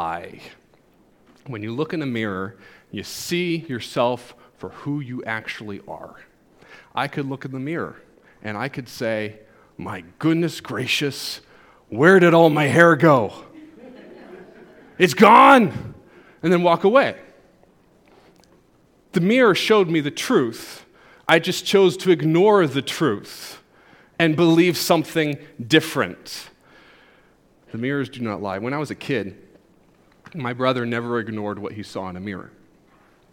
lie. When you look in a mirror, you see yourself for who you actually are. I could look in the mirror and I could say, My goodness gracious, where did all my hair go? It's gone! And then walk away. The mirror showed me the truth. I just chose to ignore the truth and believe something different. The mirrors do not lie. When I was a kid, my brother never ignored what he saw in a mirror.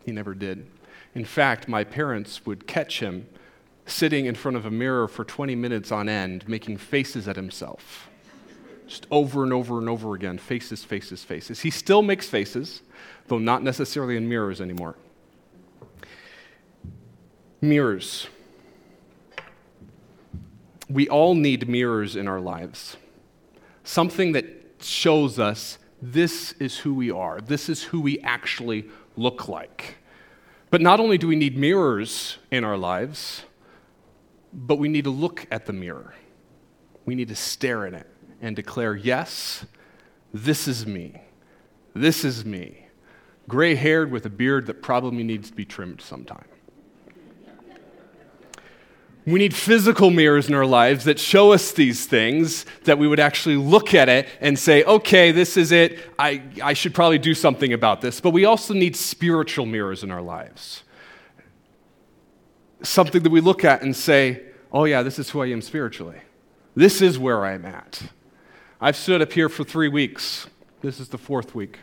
He never did. In fact, my parents would catch him sitting in front of a mirror for 20 minutes on end, making faces at himself. Just over and over and over again faces, faces, faces. He still makes faces, though not necessarily in mirrors anymore. Mirrors. We all need mirrors in our lives. Something that shows us this is who we are, this is who we actually look like. But not only do we need mirrors in our lives, but we need to look at the mirror. We need to stare at it and declare, yes, this is me. This is me. Gray haired with a beard that probably needs to be trimmed sometime. We need physical mirrors in our lives that show us these things, that we would actually look at it and say, okay, this is it. I, I should probably do something about this. But we also need spiritual mirrors in our lives. Something that we look at and say, oh, yeah, this is who I am spiritually. This is where I'm at. I've stood up here for three weeks. This is the fourth week.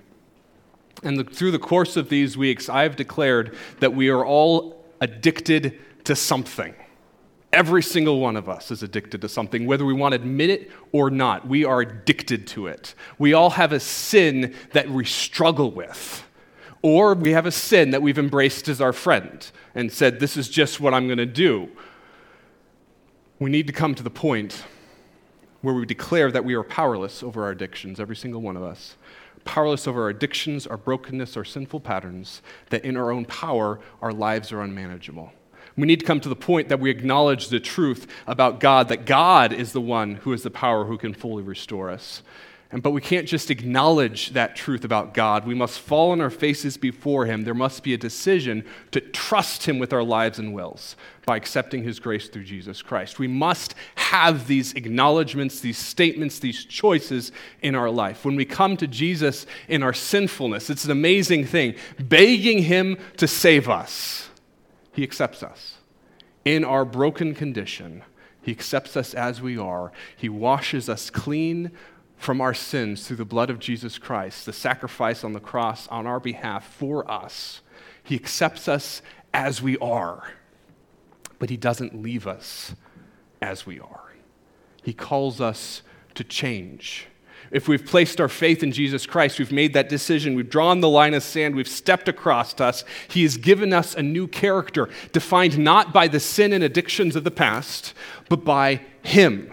And the, through the course of these weeks, I've declared that we are all addicted to something. Every single one of us is addicted to something, whether we want to admit it or not. We are addicted to it. We all have a sin that we struggle with, or we have a sin that we've embraced as our friend and said, This is just what I'm going to do. We need to come to the point where we declare that we are powerless over our addictions, every single one of us. Powerless over our addictions, our brokenness, our sinful patterns, that in our own power, our lives are unmanageable. We need to come to the point that we acknowledge the truth about God, that God is the one who is the power who can fully restore us. And, but we can't just acknowledge that truth about God. We must fall on our faces before Him. There must be a decision to trust Him with our lives and wills by accepting His grace through Jesus Christ. We must have these acknowledgments, these statements, these choices in our life. When we come to Jesus in our sinfulness, it's an amazing thing, begging Him to save us he accepts us. In our broken condition, He accepts us as we are. He washes us clean from our sins through the blood of Jesus Christ, the sacrifice on the cross on our behalf for us. He accepts us as we are, but He doesn't leave us as we are. He calls us to change. If we've placed our faith in Jesus Christ, we've made that decision, we've drawn the line of sand, we've stepped across us, He has given us a new character, defined not by the sin and addictions of the past, but by Him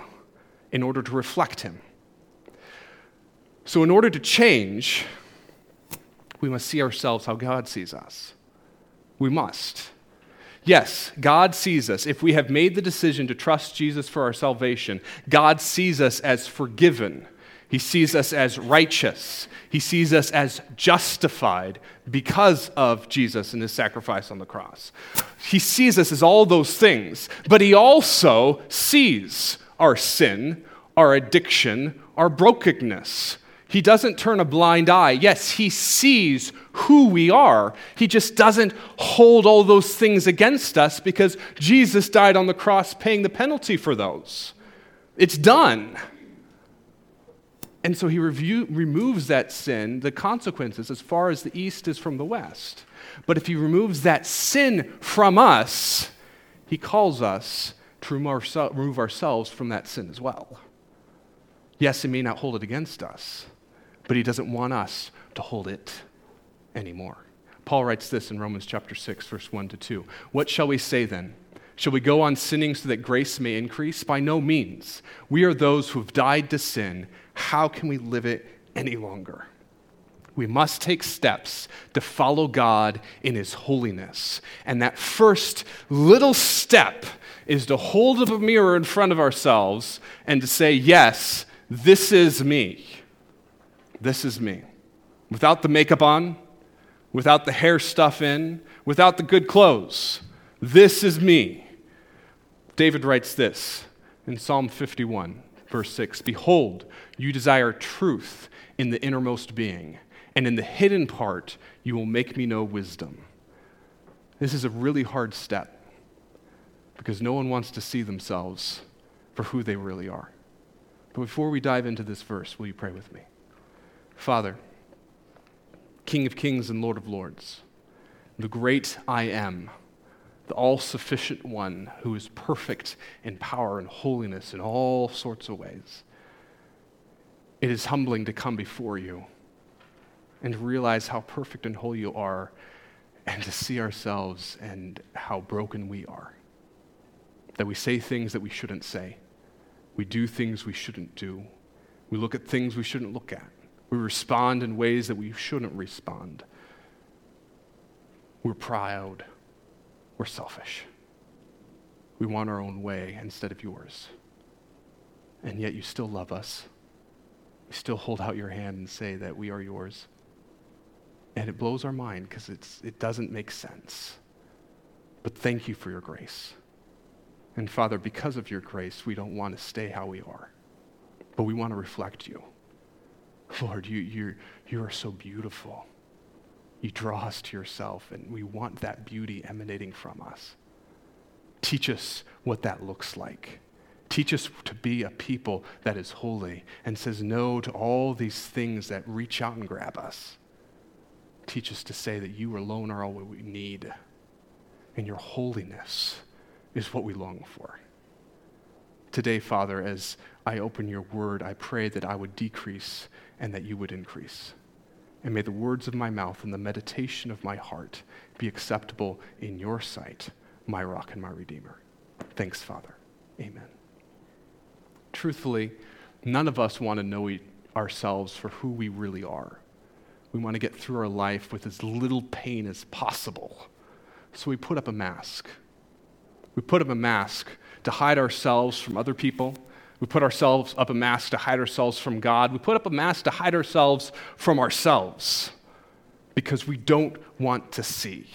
in order to reflect Him. So, in order to change, we must see ourselves how God sees us. We must. Yes, God sees us. If we have made the decision to trust Jesus for our salvation, God sees us as forgiven he sees us as righteous. He sees us as justified because of Jesus and his sacrifice on the cross. He sees us as all those things, but he also sees our sin, our addiction, our brokenness. He doesn't turn a blind eye. Yes, he sees who we are. He just doesn't hold all those things against us because Jesus died on the cross paying the penalty for those. It's done. And so he review, removes that sin, the consequences, as far as the east is from the west. But if he removes that sin from us, he calls us to remove ourselves from that sin as well. Yes, he may not hold it against us, but he doesn't want us to hold it anymore. Paul writes this in Romans chapter 6, verse 1 to 2. What shall we say then? Shall we go on sinning so that grace may increase? By no means. We are those who have died to sin how can we live it any longer? We must take steps to follow God in His holiness. And that first little step is to hold up a mirror in front of ourselves and to say, Yes, this is me. This is me. without the makeup on, without the hair stuff in, without the good clothes. This is me. David writes this in Psalm 51, verse 6 Behold, you desire truth in the innermost being, and in the hidden part you will make me know wisdom. This is a really hard step because no one wants to see themselves for who they really are. But before we dive into this verse, will you pray with me? Father, King of kings and Lord of lords, the great I am, the all sufficient one who is perfect in power and holiness in all sorts of ways. It is humbling to come before you and realize how perfect and holy you are and to see ourselves and how broken we are. That we say things that we shouldn't say, we do things we shouldn't do, we look at things we shouldn't look at. We respond in ways that we shouldn't respond. We're proud. We're selfish. We want our own way instead of yours. And yet you still love us. You still hold out your hand and say that we are yours. And it blows our mind because it doesn't make sense. But thank you for your grace. And Father, because of your grace, we don't want to stay how we are, but we want to reflect you. Lord, you, you you are so beautiful. You draw us to yourself, and we want that beauty emanating from us. Teach us what that looks like. Teach us to be a people that is holy and says no to all these things that reach out and grab us. Teach us to say that you alone are all we need, and your holiness is what we long for. Today, Father, as I open your word, I pray that I would decrease and that you would increase. And may the words of my mouth and the meditation of my heart be acceptable in your sight, my rock and my redeemer. Thanks, Father. Amen. Truthfully, none of us want to know ourselves for who we really are. We want to get through our life with as little pain as possible. So we put up a mask. We put up a mask to hide ourselves from other people. We put ourselves up a mask to hide ourselves from God. We put up a mask to hide ourselves from ourselves because we don't want to see.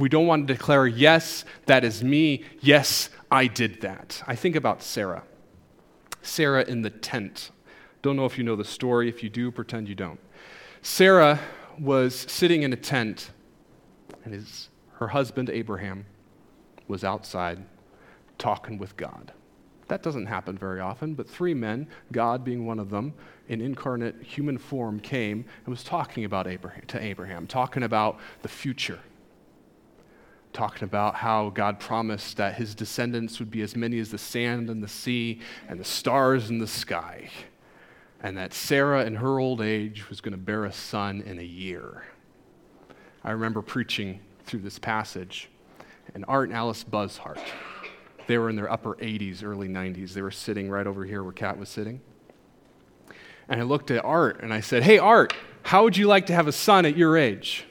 We don't want to declare, yes, that is me. Yes, I did that. I think about Sarah. Sarah in the tent. Don't know if you know the story. If you do, pretend you don't. Sarah was sitting in a tent, and his, her husband, Abraham, was outside talking with God. That doesn't happen very often, but three men, God being one of them, in incarnate human form, came and was talking about Abraham, to Abraham, talking about the future, talking about how God promised that his descendants would be as many as the sand and the sea and the stars in the sky, and that Sarah, in her old age, was going to bear a son in a year. I remember preaching through this passage and Art and Alice Buzzhart. They were in their upper 80s, early 90s. They were sitting right over here where Kat was sitting. And I looked at Art and I said, Hey, Art, how would you like to have a son at your age?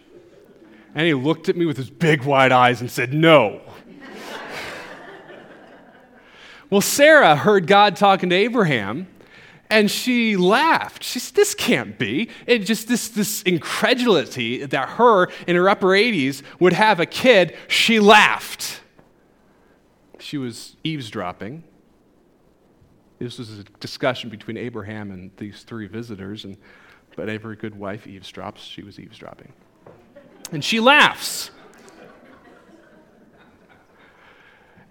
And he looked at me with his big wide eyes and said, No. well, Sarah heard God talking to Abraham and she laughed. She said, This can't be. It just this, this incredulity that her in her upper 80s would have a kid, she laughed. She was eavesdropping. This was a discussion between Abraham and these three visitors, and but every good wife eavesdrops. She was eavesdropping. And she laughs.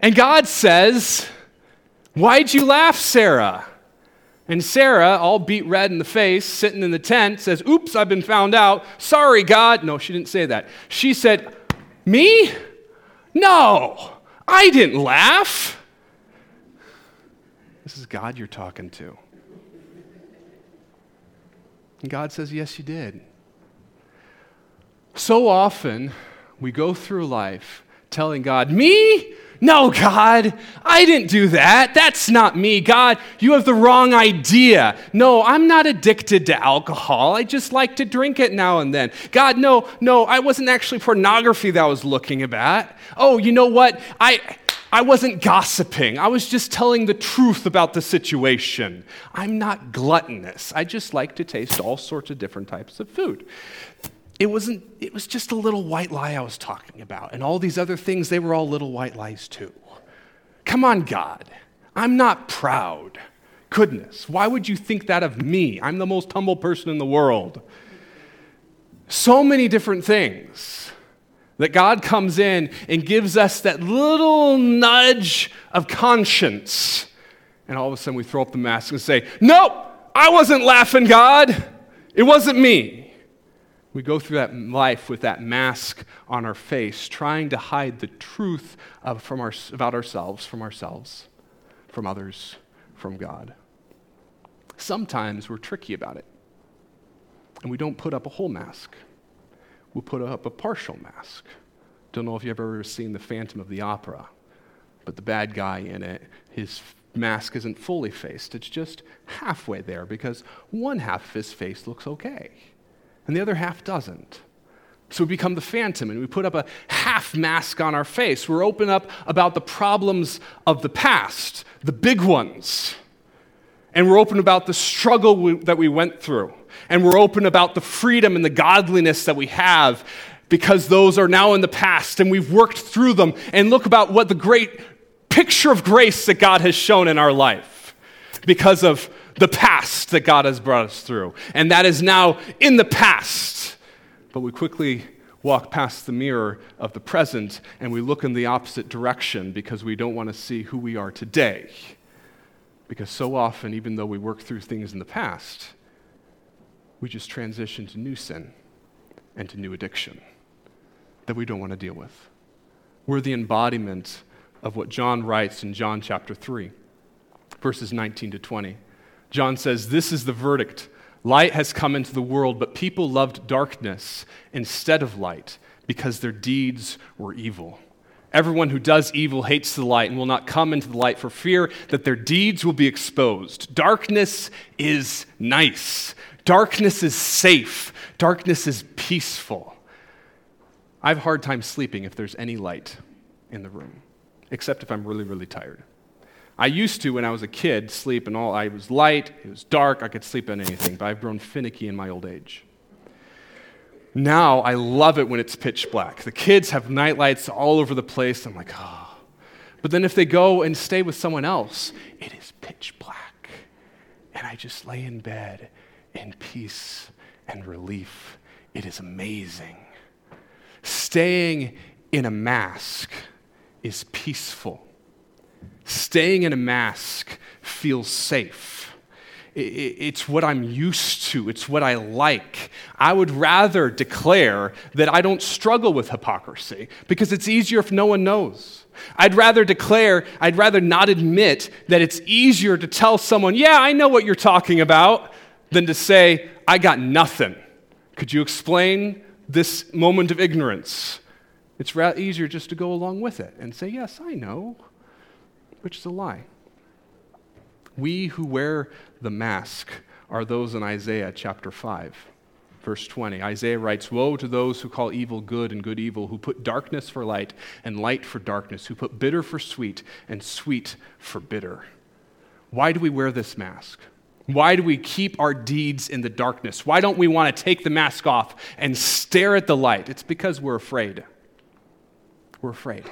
And God says, Why'd you laugh, Sarah? And Sarah, all beet red in the face, sitting in the tent, says, Oops, I've been found out. Sorry, God. No, she didn't say that. She said, Me? No, I didn't laugh. This is God you're talking to. And God says, Yes, you did. So often, we go through life telling God, Me? No, God, I didn't do that. That's not me. God, you have the wrong idea. No, I'm not addicted to alcohol. I just like to drink it now and then. God, no, no, I wasn't actually pornography that I was looking at. Oh, you know what? I I wasn't gossiping. I was just telling the truth about the situation. I'm not gluttonous. I just like to taste all sorts of different types of food. It wasn't it was just a little white lie I was talking about. And all these other things, they were all little white lies too. Come on, God. I'm not proud. Goodness, why would you think that of me? I'm the most humble person in the world. So many different things that God comes in and gives us that little nudge of conscience. And all of a sudden we throw up the mask and say, Nope, I wasn't laughing, God. It wasn't me. We go through that life with that mask on our face, trying to hide the truth of, from our, about ourselves, from ourselves, from others, from God. Sometimes we're tricky about it, and we don't put up a whole mask will put up a partial mask. Don't know if you've ever seen The Phantom of the Opera, but the bad guy in it, his mask isn't fully faced. It's just halfway there because one half of his face looks okay, and the other half doesn't. So we become the phantom and we put up a half mask on our face. We're open up about the problems of the past, the big ones. And we're open about the struggle we, that we went through and we're open about the freedom and the godliness that we have because those are now in the past and we've worked through them and look about what the great picture of grace that God has shown in our life because of the past that God has brought us through. And that is now in the past. But we quickly walk past the mirror of the present and we look in the opposite direction because we don't want to see who we are today. Because so often, even though we work through things in the past, we just transition to new sin and to new addiction that we don't want to deal with. We're the embodiment of what John writes in John chapter 3, verses 19 to 20. John says, This is the verdict. Light has come into the world, but people loved darkness instead of light because their deeds were evil. Everyone who does evil hates the light and will not come into the light for fear that their deeds will be exposed. Darkness is nice. Darkness is safe, darkness is peaceful. I have a hard time sleeping if there's any light in the room, except if I'm really, really tired. I used to, when I was a kid, sleep and all. I was light, it was dark, I could sleep in anything, but I've grown finicky in my old age. Now I love it when it's pitch black. The kids have night lights all over the place. I'm like, oh. But then if they go and stay with someone else, it is pitch black. And I just lay in bed in peace and relief. It is amazing. Staying in a mask is peaceful. Staying in a mask feels safe. It's what I'm used to. It's what I like. I would rather declare that I don't struggle with hypocrisy because it's easier if no one knows. I'd rather declare, I'd rather not admit that it's easier to tell someone, yeah, I know what you're talking about, than to say, I got nothing. Could you explain this moment of ignorance? It's easier just to go along with it and say, Yes, I know, which is a lie. We who wear the mask are those in Isaiah chapter 5, verse 20. Isaiah writes, Woe to those who call evil good and good evil, who put darkness for light and light for darkness, who put bitter for sweet and sweet for bitter. Why do we wear this mask? Why do we keep our deeds in the darkness? Why don't we want to take the mask off and stare at the light? It's because we're afraid. We're afraid.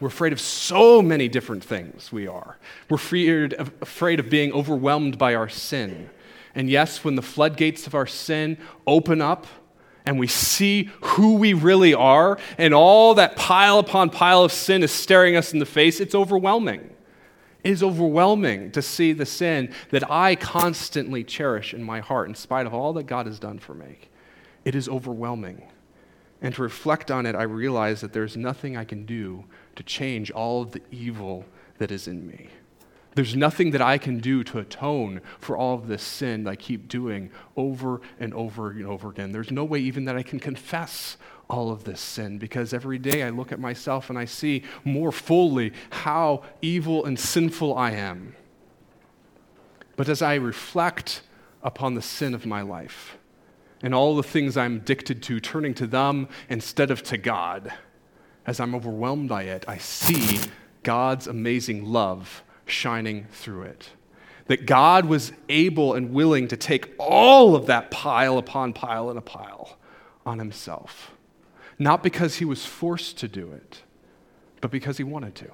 We're afraid of so many different things, we are. We're of, afraid of being overwhelmed by our sin. And yes, when the floodgates of our sin open up and we see who we really are, and all that pile upon pile of sin is staring us in the face, it's overwhelming. It is overwhelming to see the sin that I constantly cherish in my heart in spite of all that God has done for me. It is overwhelming. And to reflect on it, I realize that there's nothing I can do to change all of the evil that is in me. There's nothing that I can do to atone for all of this sin that I keep doing over and over and over again. There's no way even that I can confess all of this sin because every day I look at myself and I see more fully how evil and sinful I am. But as I reflect upon the sin of my life and all the things I'm addicted to, turning to them instead of to God, as I'm overwhelmed by it, I see God's amazing love shining through it. That God was able and willing to take all of that pile upon pile and a pile on himself. Not because he was forced to do it, but because he wanted to.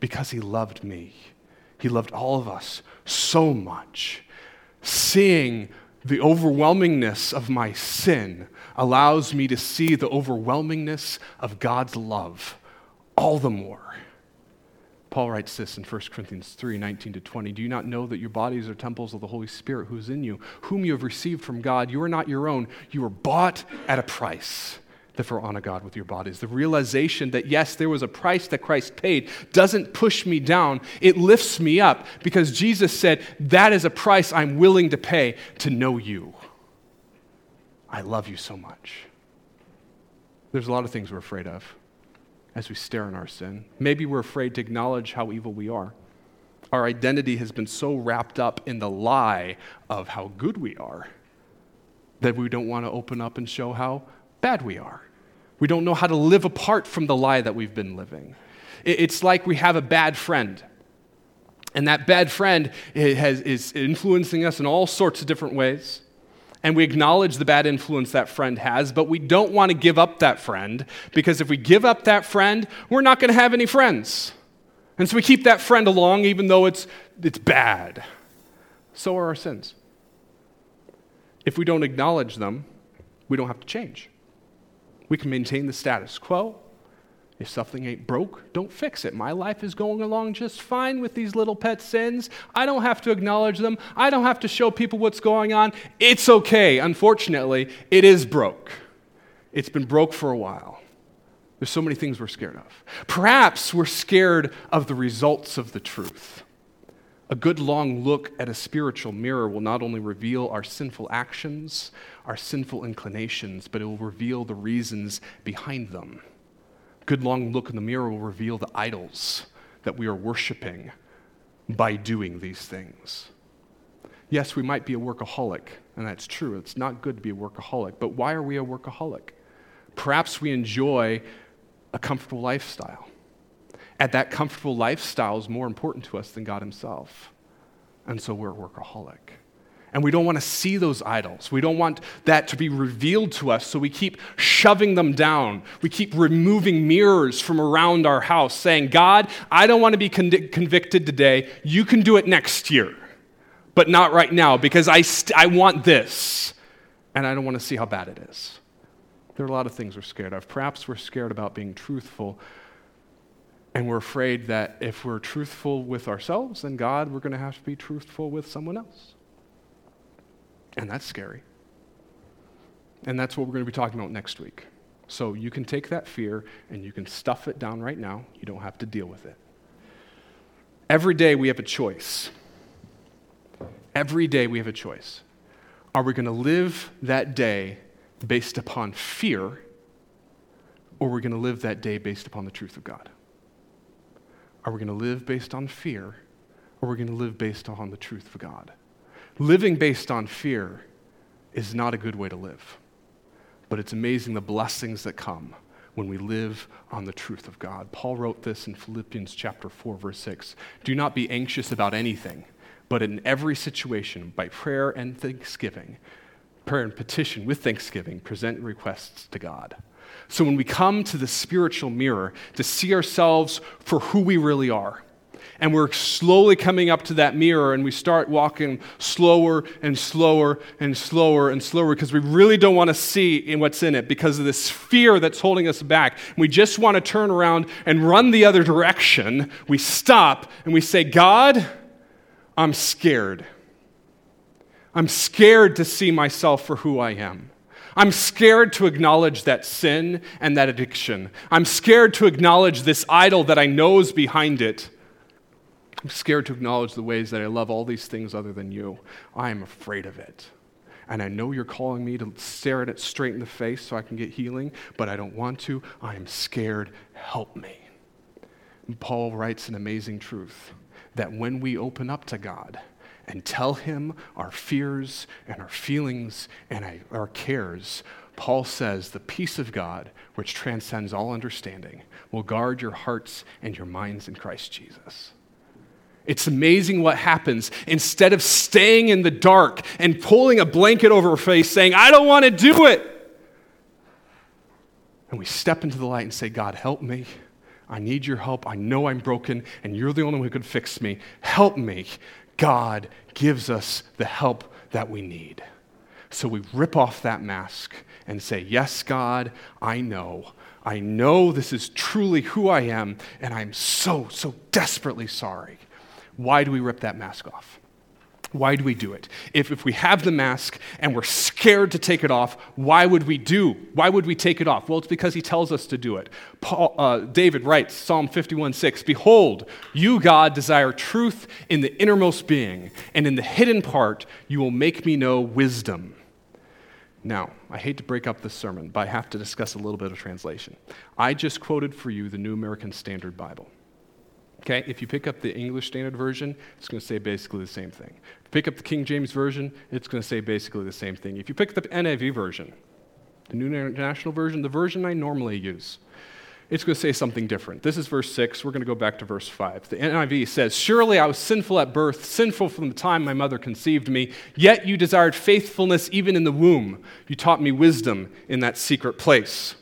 Because he loved me. He loved all of us so much. Seeing the overwhelmingness of my sin allows me to see the overwhelmingness of God's love all the more. Paul writes this in 1 Corinthians 3 19 to 20. Do you not know that your bodies are temples of the Holy Spirit who is in you, whom you have received from God? You are not your own. You were bought at a price. Therefore, honor God with your bodies. The realization that, yes, there was a price that Christ paid doesn't push me down. It lifts me up because Jesus said, That is a price I'm willing to pay to know you. I love you so much. There's a lot of things we're afraid of as we stare in our sin. Maybe we're afraid to acknowledge how evil we are. Our identity has been so wrapped up in the lie of how good we are that we don't want to open up and show how bad we are. We don't know how to live apart from the lie that we've been living. It's like we have a bad friend. And that bad friend is influencing us in all sorts of different ways and we acknowledge the bad influence that friend has, but we don't want to give up that friend because if we give up that friend, we're not going to have any friends. And so we keep that friend along even though it's, it's bad. So are our sins. If we don't acknowledge them, we don't have to change. We can maintain the status quo if something ain't broke, don't fix it. My life is going along just fine with these little pet sins. I don't have to acknowledge them. I don't have to show people what's going on. It's okay. Unfortunately, it is broke. It's been broke for a while. There's so many things we're scared of. Perhaps we're scared of the results of the truth. A good long look at a spiritual mirror will not only reveal our sinful actions, our sinful inclinations, but it will reveal the reasons behind them A good long look in the mirror will reveal the idols that we are worshiping by doing these things. Yes, we might be a workaholic, and that's true. It's not good to be a workaholic, but why are we a workaholic? Perhaps we enjoy a comfortable lifestyle. And that comfortable lifestyle is more important to us than God Himself. And so we're a workaholic. And we don't want to see those idols. We don't want that to be revealed to us, so we keep shoving them down. We keep removing mirrors from around our house, saying, God, I don't want to be convicted today. You can do it next year, but not right now because I, st- I want this, and I don't want to see how bad it is. There are a lot of things we're scared of. Perhaps we're scared about being truthful, and we're afraid that if we're truthful with ourselves, then God, we're going to have to be truthful with someone else. And that's scary. And that's what we're going to be talking about next week. So you can take that fear and you can stuff it down right now. You don't have to deal with it. Every day we have a choice. Every day we have a choice. Are we going to live that day based upon fear, or are we going to live that day based upon the truth of God? Are we going to live based on fear, or are we going to live based on the truth of God? Living based on fear is not a good way to live. But it's amazing the blessings that come when we live on the truth of God. Paul wrote this in Philippians chapter 4 verse 6. Do not be anxious about anything, but in every situation by prayer and thanksgiving, prayer and petition with thanksgiving, present requests to God. So when we come to the spiritual mirror to see ourselves for who we really are, and we're slowly coming up to that mirror and we start walking slower and slower and slower and slower because we really don't want to see in what's in it because of this fear that's holding us back. We just want to turn around and run the other direction. We stop and we say, God, I'm scared. I'm scared to see myself for who I am. I'm scared to acknowledge that sin and that addiction. I'm scared to acknowledge this idol that I know is behind it. I'm scared to acknowledge the ways that I love all these things other than you. I am afraid of it. And I know you're calling me to stare at it straight in the face so I can get healing, but I don't want to. I am scared. Help me. And Paul writes an amazing truth that when we open up to God and tell Him our fears and our feelings and our cares, Paul says, The peace of God, which transcends all understanding, will guard your hearts and your minds in Christ Jesus. It's amazing what happens. Instead of staying in the dark and pulling a blanket over our face saying, I don't want to do it, and we step into the light and say, God, help me. I need your help. I know I'm broken, and you're the only one who could fix me. Help me. God gives us the help that we need. So we rip off that mask and say, Yes, God, I know. I know this is truly who I am, and I'm so, so desperately sorry. Why do we rip that mask off? Why do we do it? If, if we have the mask and we're scared to take it off, why would we do? Why would we take it off? Well, it's because he tells us to do it. Paul, uh, David writes, Psalm 51 6, Behold, you, God, desire truth in the innermost being, and in the hidden part you will make me know wisdom. Now, I hate to break up this sermon, but I have to discuss a little bit of translation. I just quoted for you the New American Standard Bible. Okay, if you pick up the English Standard Version, it's going to say basically the same thing. If you pick up the King James Version, it's going to say basically the same thing. If you pick up the NIV version, the New International Version, the version I normally use, it's going to say something different. This is verse 6. We're going to go back to verse 5. The NIV says, Surely I was sinful at birth, sinful from the time my mother conceived me, yet you desired faithfulness even in the womb. You taught me wisdom in that secret place.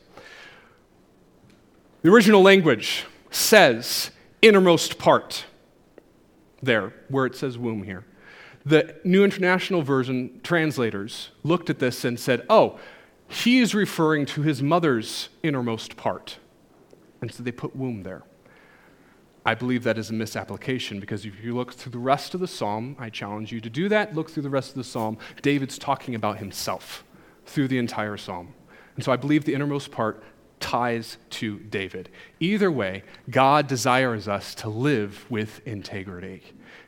The original language says, innermost part there, where it says womb here. The New International Version translators looked at this and said, oh, he is referring to his mother's innermost part. And so they put womb there. I believe that is a misapplication because if you look through the rest of the psalm, I challenge you to do that. Look through the rest of the psalm. David's talking about himself through the entire psalm. And so I believe the innermost part ties to David. Either way, God desires us to live with integrity,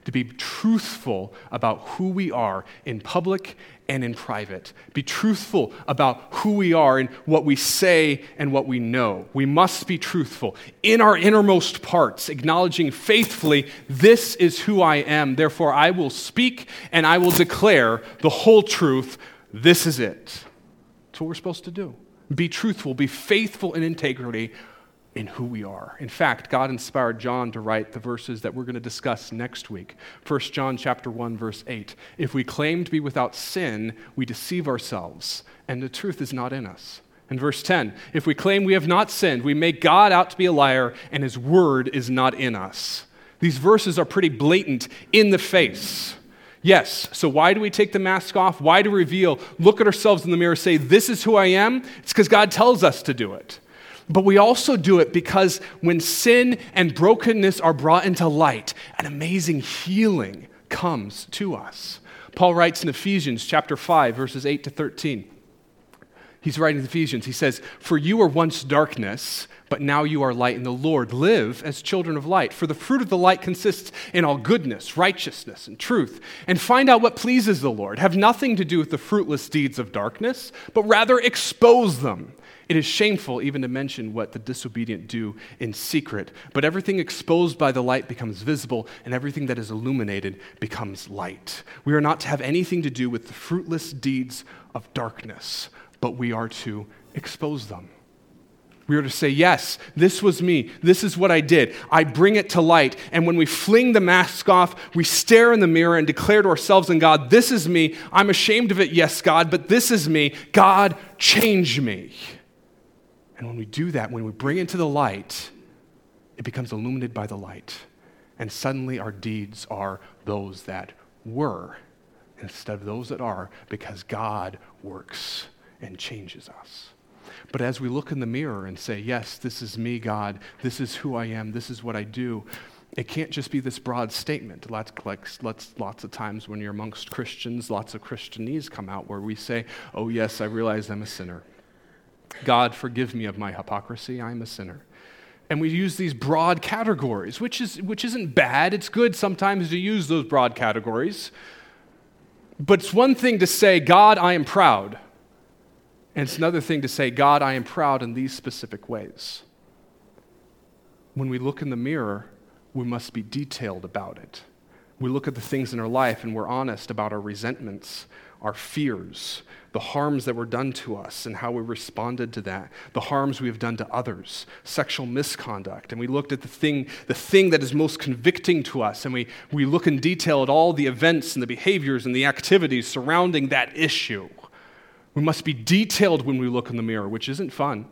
to be truthful about who we are in public and in private. Be truthful about who we are and what we say and what we know. We must be truthful in our innermost parts, acknowledging faithfully, This is who I am. Therefore, I will speak and I will declare the whole truth. This is it. That's what we're supposed to do be truthful, be faithful in integrity in who we are. In fact, God inspired John to write the verses that we're going to discuss next week. 1 John chapter 1 verse 8. If we claim to be without sin, we deceive ourselves, and the truth is not in us. In verse 10, if we claim we have not sinned, we make God out to be a liar, and his word is not in us. These verses are pretty blatant in the face. Yes. So why do we take the mask off? Why do we reveal, look at ourselves in the mirror, say, This is who I am? It's because God tells us to do it. But we also do it because when sin and brokenness are brought into light, an amazing healing comes to us. Paul writes in Ephesians chapter 5, verses 8 to 13. He's writing to Ephesians. He says, For you were once darkness, but now you are light in the Lord. Live as children of light. For the fruit of the light consists in all goodness, righteousness, and truth. And find out what pleases the Lord. Have nothing to do with the fruitless deeds of darkness, but rather expose them. It is shameful even to mention what the disobedient do in secret, but everything exposed by the light becomes visible, and everything that is illuminated becomes light. We are not to have anything to do with the fruitless deeds of darkness, but we are to expose them. We are to say, Yes, this was me. This is what I did. I bring it to light. And when we fling the mask off, we stare in the mirror and declare to ourselves and God, This is me. I'm ashamed of it, yes, God, but this is me. God, change me. And when we do that, when we bring it to the light, it becomes illuminated by the light. And suddenly our deeds are those that were instead of those that are because God works and changes us. But as we look in the mirror and say, Yes, this is me, God, this is who I am, this is what I do, it can't just be this broad statement. Lots, like, lots, lots of times when you're amongst Christians, lots of Christianese come out where we say, Oh, yes, I realize I'm a sinner. God, forgive me of my hypocrisy, I'm a sinner. And we use these broad categories, which, is, which isn't bad. It's good sometimes to use those broad categories. But it's one thing to say, God, I am proud. And it's another thing to say, God, I am proud in these specific ways. When we look in the mirror, we must be detailed about it. We look at the things in our life and we're honest about our resentments our fears, the harms that were done to us and how we responded to that, the harms we have done to others, sexual misconduct. And we looked at the thing, the thing that is most convicting to us, and we, we look in detail at all the events and the behaviors and the activities surrounding that issue. We must be detailed when we look in the mirror, which isn't fun.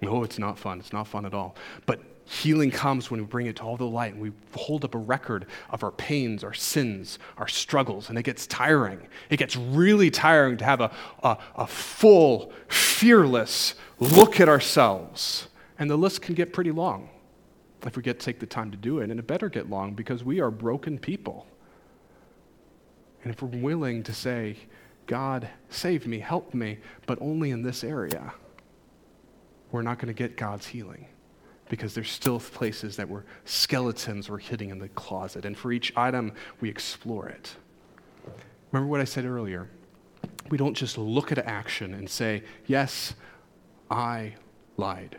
No, it's not fun. It's not fun at all. But Healing comes when we bring it to all the light and we hold up a record of our pains, our sins, our struggles, and it gets tiring. It gets really tiring to have a, a, a full, fearless look at ourselves. And the list can get pretty long if we get to take the time to do it. And it better get long because we are broken people. And if we're willing to say, God, save me, help me, but only in this area, we're not going to get God's healing because there's still places that were skeletons were hidden in the closet. And for each item, we explore it. Remember what I said earlier? We don't just look at action and say, Yes, I lied.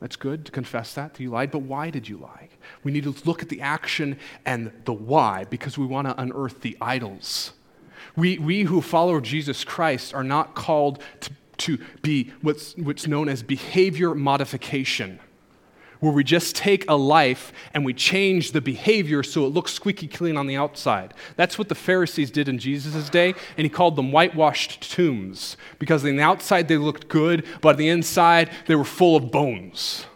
That's good to confess that, that you lied, but why did you lie? We need to look at the action and the why because we want to unearth the idols. We, we who follow Jesus Christ are not called to to be what's, what's known as behavior modification, where we just take a life and we change the behavior so it looks squeaky clean on the outside. That's what the Pharisees did in Jesus' day, and he called them whitewashed tombs because on the outside they looked good, but on the inside they were full of bones.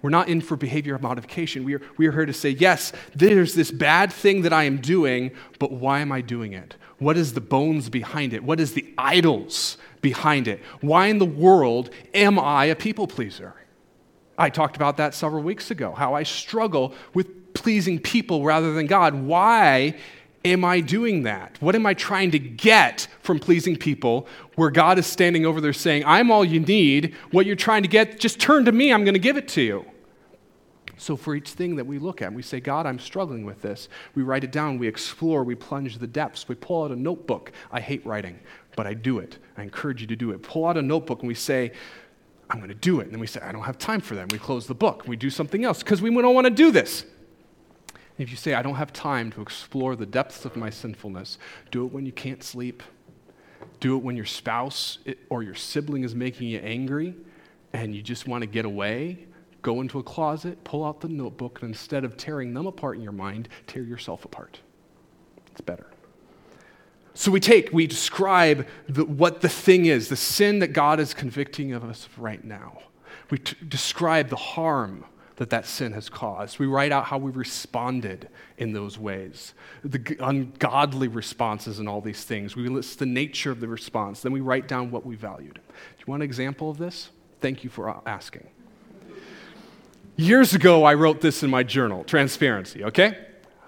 We're not in for behavior modification. We are, we are here to say, yes, there's this bad thing that I am doing, but why am I doing it? What is the bones behind it? What is the idols behind it? Why in the world am I a people pleaser? I talked about that several weeks ago, how I struggle with pleasing people rather than God. Why am I doing that? What am I trying to get from pleasing people where God is standing over there saying, I'm all you need. What you're trying to get, just turn to me, I'm going to give it to you. So, for each thing that we look at, we say, God, I'm struggling with this. We write it down, we explore, we plunge the depths, we pull out a notebook. I hate writing, but I do it. I encourage you to do it. Pull out a notebook and we say, I'm going to do it. And then we say, I don't have time for that. we close the book. We do something else because we don't want to do this. if you say, I don't have time to explore the depths of my sinfulness, do it when you can't sleep. Do it when your spouse or your sibling is making you angry and you just want to get away go into a closet, pull out the notebook, and instead of tearing them apart in your mind, tear yourself apart. It's better. So we take, we describe the, what the thing is, the sin that God is convicting of us right now. We t- describe the harm that that sin has caused. We write out how we responded in those ways, the ungodly responses and all these things. We list the nature of the response. Then we write down what we valued. Do you want an example of this? Thank you for asking. Years ago, I wrote this in my journal, Transparency, okay?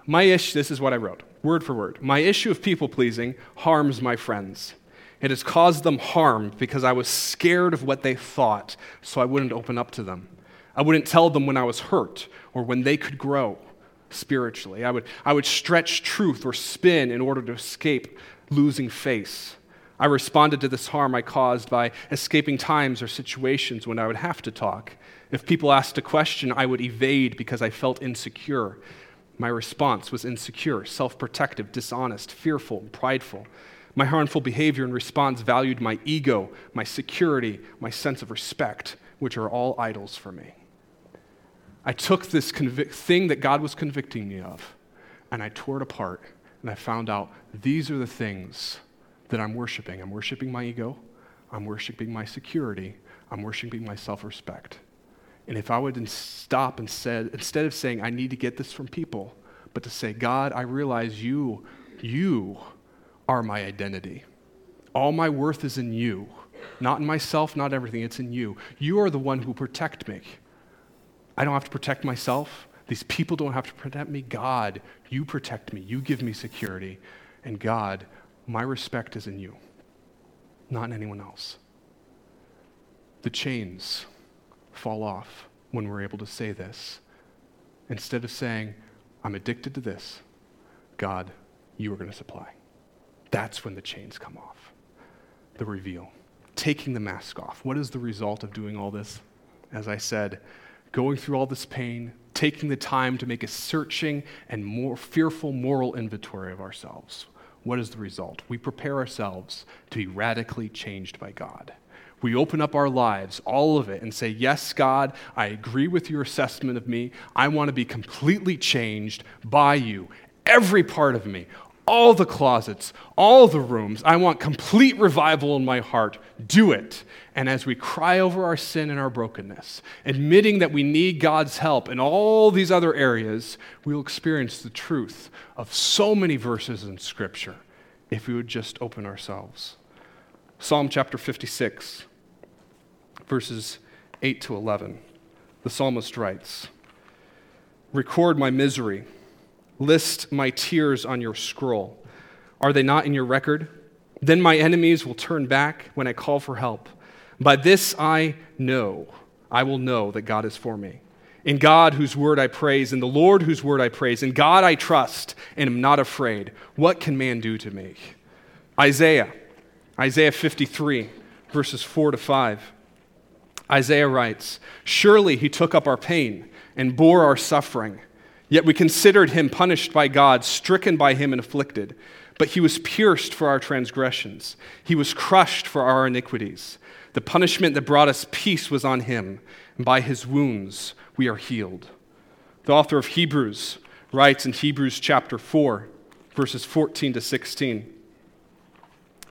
My issue, this is what I wrote, word for word. My issue of people pleasing harms my friends. It has caused them harm because I was scared of what they thought, so I wouldn't open up to them. I wouldn't tell them when I was hurt or when they could grow spiritually. I would, I would stretch truth or spin in order to escape losing face. I responded to this harm I caused by escaping times or situations when I would have to talk if people asked a question, I would evade because I felt insecure. My response was insecure, self protective, dishonest, fearful, prideful. My harmful behavior and response valued my ego, my security, my sense of respect, which are all idols for me. I took this convic- thing that God was convicting me of and I tore it apart and I found out these are the things that I'm worshiping. I'm worshiping my ego, I'm worshiping my security, I'm worshiping my self respect. And if I would stop and said, instead of saying, I need to get this from people, but to say, God, I realize you, you are my identity. All my worth is in you. Not in myself, not everything, it's in you. You are the one who protect me. I don't have to protect myself. These people don't have to protect me. God, you protect me. You give me security. And God, my respect is in you, not in anyone else. The chains fall off when we're able to say this. Instead of saying, I'm addicted to this, God, you are going to supply. That's when the chains come off. The reveal. Taking the mask off. What is the result of doing all this? As I said, going through all this pain, taking the time to make a searching and more fearful moral inventory of ourselves. What is the result? We prepare ourselves to be radically changed by God. We open up our lives, all of it, and say, Yes, God, I agree with your assessment of me. I want to be completely changed by you. Every part of me, all the closets, all the rooms. I want complete revival in my heart. Do it. And as we cry over our sin and our brokenness, admitting that we need God's help in all these other areas, we'll experience the truth of so many verses in Scripture if we would just open ourselves. Psalm chapter 56, verses 8 to 11. The psalmist writes Record my misery, list my tears on your scroll. Are they not in your record? Then my enemies will turn back when I call for help. By this I know, I will know that God is for me. In God, whose word I praise, in the Lord, whose word I praise, in God I trust and am not afraid. What can man do to me? Isaiah, Isaiah 53, verses 4 to 5. Isaiah writes Surely he took up our pain and bore our suffering. Yet we considered him punished by God, stricken by him, and afflicted. But he was pierced for our transgressions, he was crushed for our iniquities. The punishment that brought us peace was on him, and by his wounds we are healed. The author of Hebrews writes in Hebrews chapter 4, verses 14 to 16.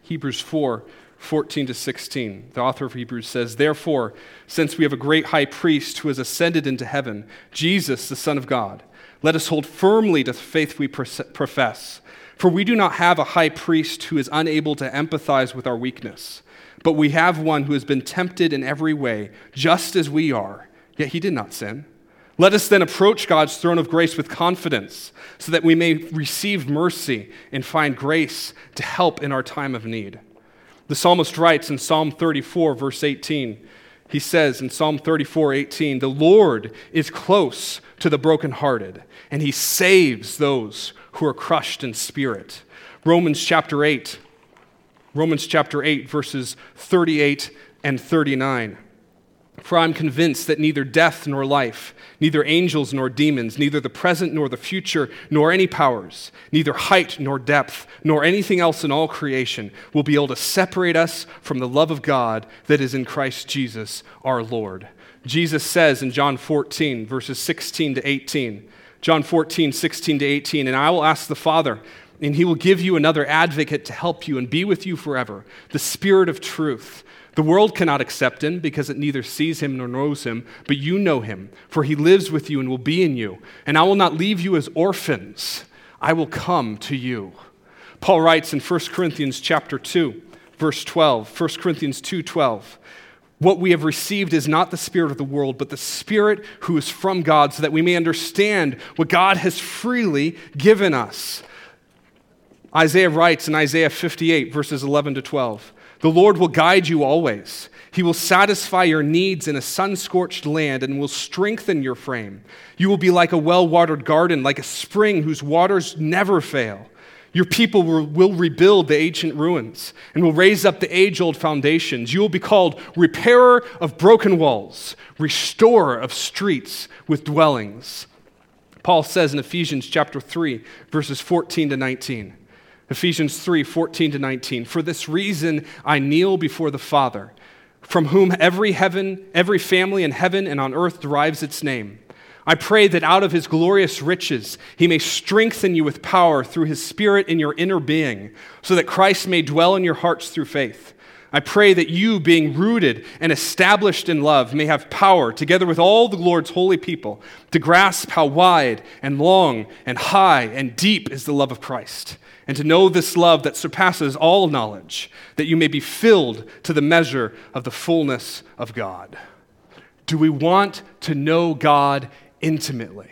Hebrews 4, 14 to 16. The author of Hebrews says, Therefore, since we have a great high priest who has ascended into heaven, Jesus, the Son of God, let us hold firmly to the faith we profess. For we do not have a high priest who is unable to empathize with our weakness but we have one who has been tempted in every way, just as we are, yet he did not sin. Let us then approach God's throne of grace with confidence, so that we may receive mercy and find grace to help in our time of need. The psalmist writes in Psalm 34, verse 18, he says in Psalm 34, 18, The Lord is close to the brokenhearted, and he saves those who are crushed in spirit. Romans chapter 8, Romans chapter 8, verses 38 and 39. For I'm convinced that neither death nor life, neither angels nor demons, neither the present nor the future, nor any powers, neither height nor depth, nor anything else in all creation will be able to separate us from the love of God that is in Christ Jesus our Lord. Jesus says in John 14, verses 16 to 18, John 14, 16 to 18, and I will ask the Father, and he will give you another advocate to help you and be with you forever the Spirit of truth. The world cannot accept him because it neither sees him nor knows him, but you know him, for he lives with you and will be in you. And I will not leave you as orphans, I will come to you. Paul writes in 1 Corinthians chapter 2, verse 12, 1 Corinthians 2 12. What we have received is not the Spirit of the world, but the Spirit who is from God, so that we may understand what God has freely given us. Isaiah writes in Isaiah 58, verses 11 to 12 The Lord will guide you always. He will satisfy your needs in a sun scorched land and will strengthen your frame. You will be like a well watered garden, like a spring whose waters never fail. Your people will, rebuild the ancient ruins and will raise up the age old foundations. You will be called repairer of broken walls, restorer of streets with dwellings. Paul says in Ephesians chapter 3, verses 14 to 19. Ephesians 3 14 to 19. For this reason I kneel before the Father, from whom every heaven, every family in heaven and on earth derives its name. I pray that out of his glorious riches he may strengthen you with power through his Spirit in your inner being, so that Christ may dwell in your hearts through faith. I pray that you, being rooted and established in love, may have power, together with all the Lord's holy people, to grasp how wide and long and high and deep is the love of Christ and to know this love that surpasses all knowledge, that you may be filled to the measure of the fullness of God. Do we want to know God intimately?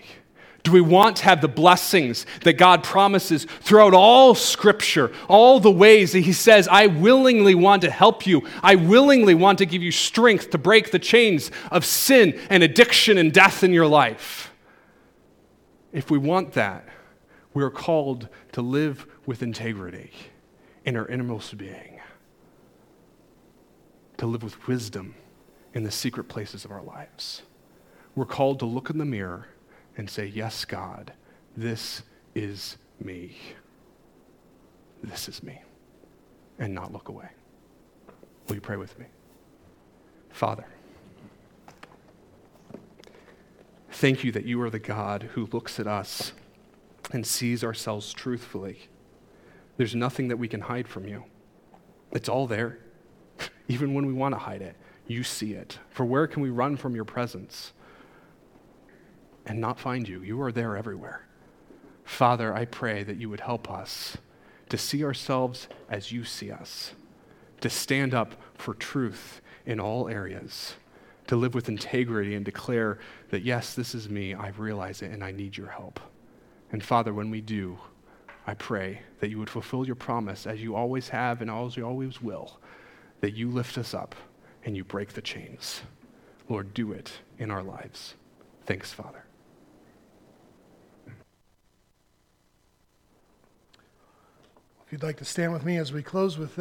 Do we want to have the blessings that God promises throughout all Scripture, all the ways that He says, I willingly want to help you. I willingly want to give you strength to break the chains of sin and addiction and death in your life? If we want that, we are called to live with integrity in our innermost being, to live with wisdom in the secret places of our lives. We're called to look in the mirror and say, Yes, God, this is me. this is me, and not look away. Will you pray with me? Father, thank you that you are the God who looks at us and sees ourselves truthfully. There's nothing that we can hide from you. It's all there. Even when we want to hide it, you see it. For where can we run from your presence and not find you? You are there everywhere. Father, I pray that you would help us to see ourselves as you see us, to stand up for truth in all areas, to live with integrity and declare that, yes, this is me, I realize it, and I need your help. And Father, when we do, I pray that you would fulfill your promise as you always have and as you always will, that you lift us up and you break the chains. Lord, do it in our lives. Thanks, Father. If you'd like to stand with me as we close with